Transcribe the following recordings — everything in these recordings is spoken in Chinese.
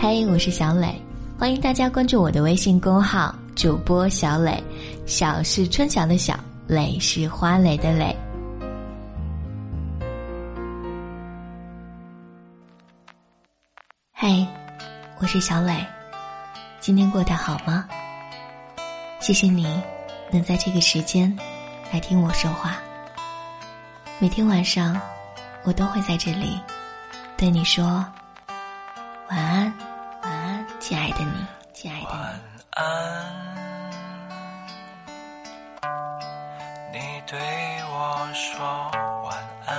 嘿，我是小磊，欢迎大家关注我的微信公号主播小磊。小是春晓的小，磊是花蕾的蕾。嘿，我是小磊，今天过得好吗？谢谢你能在这个时间来听我说话。每天晚上，我都会在这里对你说晚安。亲爱的你，亲爱的晚安。你对我说晚安。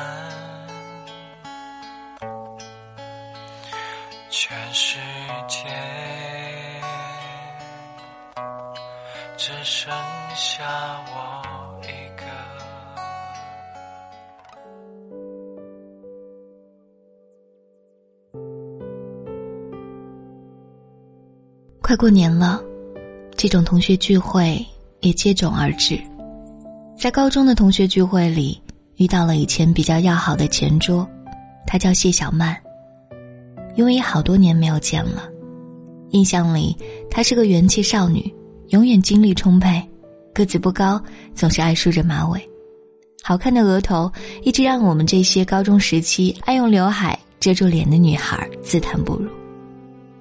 全世界只剩下我一个。快过年了，这种同学聚会也接踵而至。在高中的同学聚会里，遇到了以前比较要好的前桌，她叫谢小曼。因为好多年没有见了，印象里她是个元气少女，永远精力充沛，个子不高，总是爱梳着马尾，好看的额头一直让我们这些高中时期爱用刘海遮住脸的女孩自叹不如。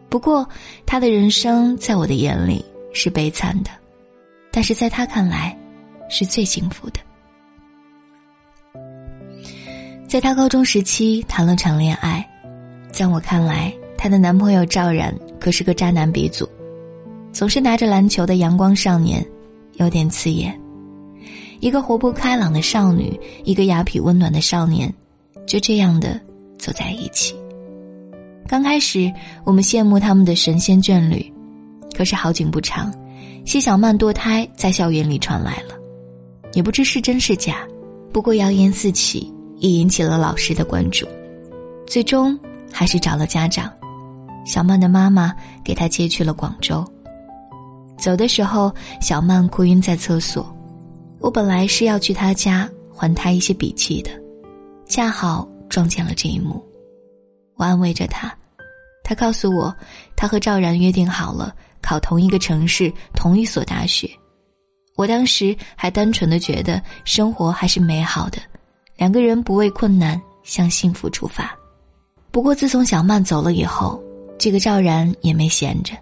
不过，他的人生在我的眼里是悲惨的，但是在他看来，是最幸福的。在他高中时期谈了场恋爱，在我看来，她的男朋友赵然可是个渣男鼻祖，总是拿着篮球的阳光少年，有点刺眼。一个活泼开朗的少女，一个雅痞温暖的少年，就这样的走在一起。刚开始，我们羡慕他们的神仙眷侣，可是好景不长，谢小曼堕胎在校园里传来了，也不知是真是假，不过谣言四起，也引起了老师的关注，最终还是找了家长，小曼的妈妈给她接去了广州。走的时候，小曼哭晕在厕所，我本来是要去她家还她一些笔记的，恰好撞见了这一幕。我安慰着他，他告诉我，他和赵然约定好了考同一个城市、同一所大学。我当时还单纯的觉得生活还是美好的，两个人不畏困难向幸福出发。不过自从小曼走了以后，这个赵然也没闲着，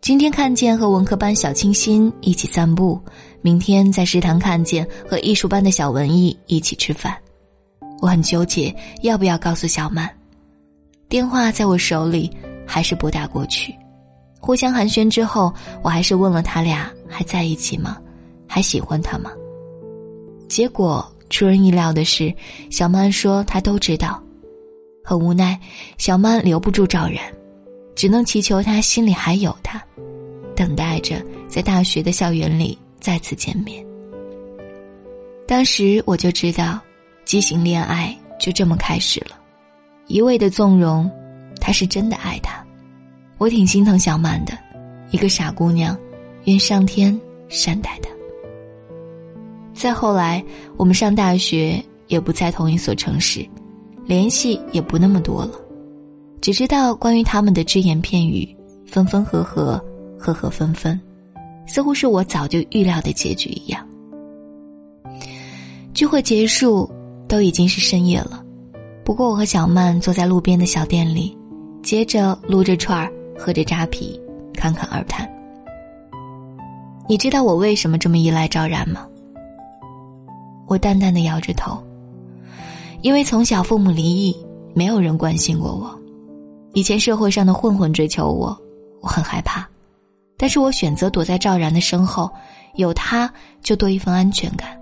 今天看见和文科班小清新一起散步，明天在食堂看见和艺术班的小文艺一起吃饭。我很纠结要不要告诉小曼。电话在我手里，还是拨打过去。互相寒暄之后，我还是问了他俩还在一起吗？还喜欢他吗？结果出人意料的是，小曼说她都知道。很无奈，小曼留不住赵然，只能祈求他心里还有他，等待着在大学的校园里再次见面。当时我就知道，畸形恋爱就这么开始了。一味的纵容，他是真的爱他，我挺心疼小满的，一个傻姑娘，愿上天善待她。再后来，我们上大学也不在同一所城市，联系也不那么多了，只知道关于他们的只言片语，分分合合，合合分分，似乎是我早就预料的结局一样。聚会结束，都已经是深夜了。不过，我和小曼坐在路边的小店里，接着撸着串儿，喝着扎啤，侃侃而谈。你知道我为什么这么依赖赵然吗？我淡淡的摇着头。因为从小父母离异，没有人关心过我。以前社会上的混混追求我，我很害怕，但是我选择躲在赵然的身后，有他就多一份安全感，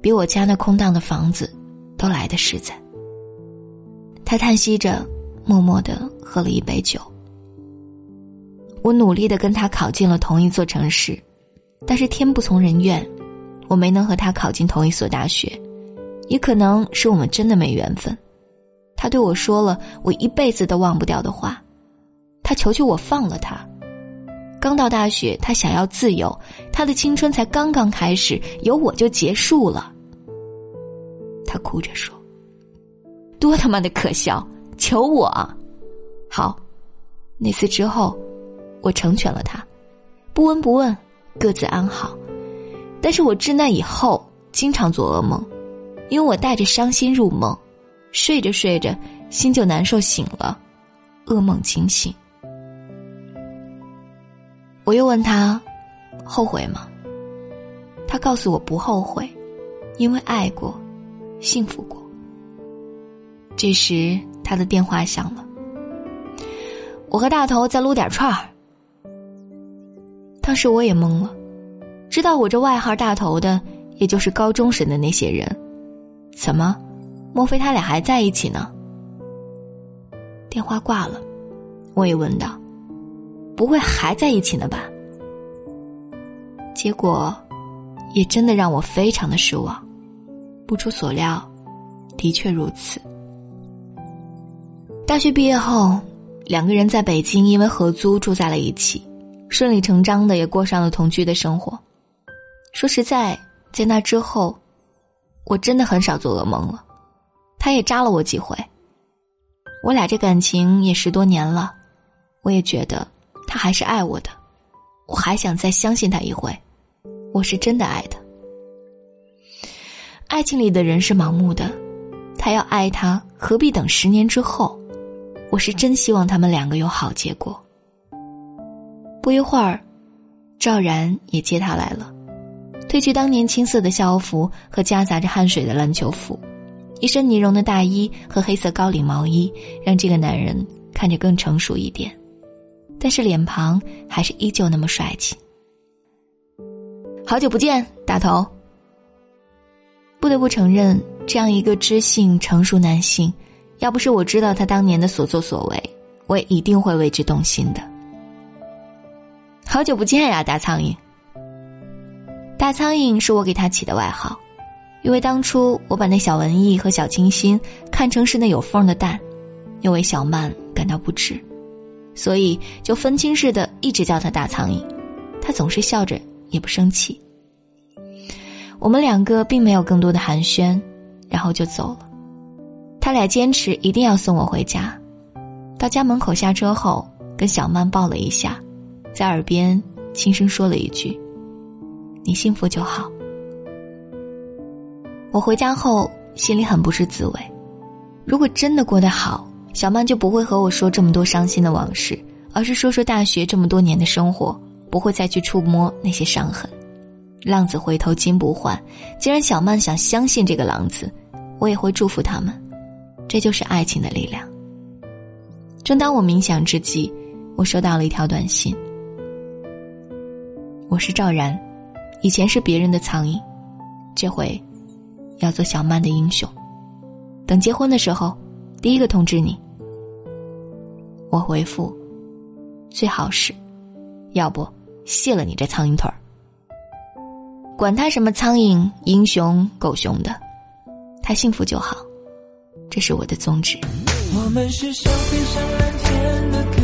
比我家那空荡的房子都来的实在。他叹息着，默默的喝了一杯酒。我努力的跟他考进了同一座城市，但是天不从人愿，我没能和他考进同一所大学，也可能是我们真的没缘分。他对我说了我一辈子都忘不掉的话，他求求我放了他。刚到大学，他想要自由，他的青春才刚刚开始，有我就结束了。他哭着说。多他妈的可笑！求我，好，那次之后，我成全了他，不闻不问，各自安好。但是我自那以后，经常做噩梦，因为我带着伤心入梦，睡着睡着心就难受，醒了，噩梦惊醒。我又问他，后悔吗？他告诉我不后悔，因为爱过，幸福过。这时他的电话响了，我和大头在撸点串儿。当时我也懵了，知道我这外号大头的，也就是高中时的那些人，怎么？莫非他俩还在一起呢？电话挂了，我也问道。不会还在一起呢吧？结果，也真的让我非常的失望。不出所料，的确如此。大学毕业后，两个人在北京因为合租住在了一起，顺理成章的也过上了同居的生活。说实在，在那之后，我真的很少做噩梦了。他也扎了我几回。我俩这感情也十多年了，我也觉得。他还是爱我的，我还想再相信他一回，我是真的爱他。爱情里的人是盲目的，他要爱他，何必等十年之后？我是真希望他们两个有好结果。不一会儿，赵然也接他来了，褪去当年青涩的校服和夹杂着汗水的篮球服，一身呢绒的大衣和黑色高领毛衣，让这个男人看着更成熟一点。但是脸庞还是依旧那么帅气。好久不见，大头。不得不承认，这样一个知性成熟男性，要不是我知道他当年的所作所为，我也一定会为之动心的。好久不见呀，大苍蝇。大苍蝇是我给他起的外号，因为当初我把那小文艺和小清新看成是那有缝的蛋，又为小曼感到不值。所以就分清似的，一直叫他大苍蝇，他总是笑着，也不生气。我们两个并没有更多的寒暄，然后就走了。他俩坚持一定要送我回家。到家门口下车后，跟小曼抱了一下，在耳边轻声说了一句：“你幸福就好。”我回家后心里很不是滋味。如果真的过得好。小曼就不会和我说这么多伤心的往事，而是说说大学这么多年的生活，不会再去触摸那些伤痕。浪子回头金不换，既然小曼想相信这个浪子，我也会祝福他们。这就是爱情的力量。正当我冥想之际，我收到了一条短信：“我是赵然，以前是别人的苍蝇，这回要做小曼的英雄。等结婚的时候，第一个通知你。”我回复：“最好是，要不卸了你这苍蝇腿儿。管他什么苍蝇、英雄、狗熊的，他幸福就好，这是我的宗旨。”我们是想飞上蓝天的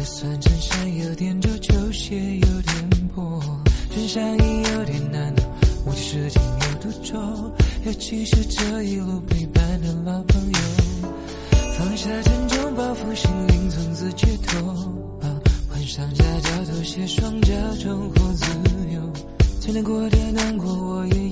就算衬衫有点皱，球鞋有点破，衬衫衣有点难度，我的事情有多重，尤其是这一路陪伴的老朋友。放下沉重包袱，心灵从此解脱。吧，换上夹脚拖鞋，双脚重获自由。最难过的难过，我也。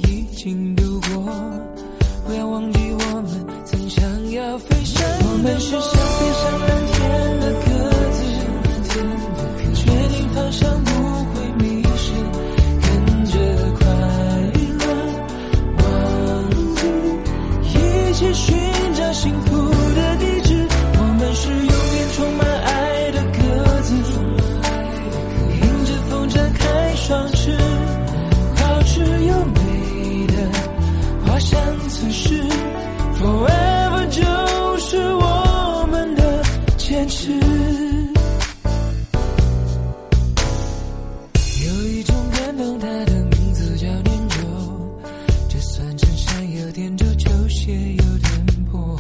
界有点破，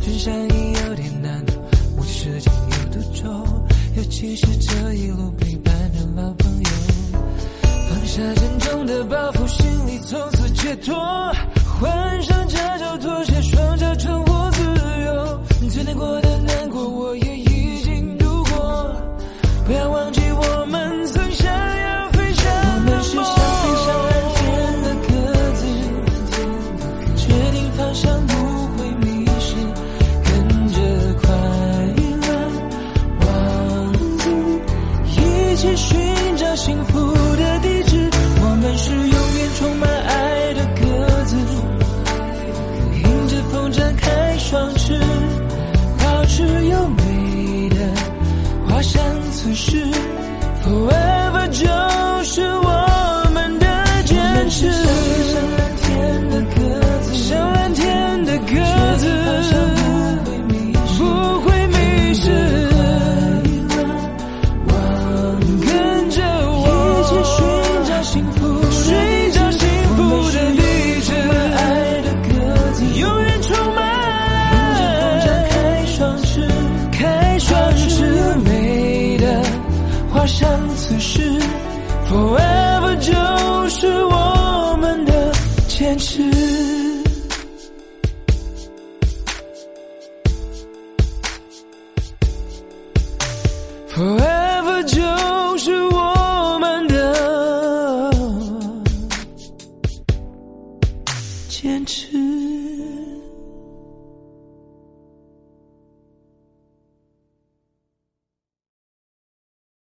选项一有点难，我的时间有独钟，尤其是这一路陪伴的老朋友，放下沉重的包袱，心里从此解脱，换上加州拖鞋，双脚重获自由，最难过的难过我也已经度过，不要忘记我此事否为。Forever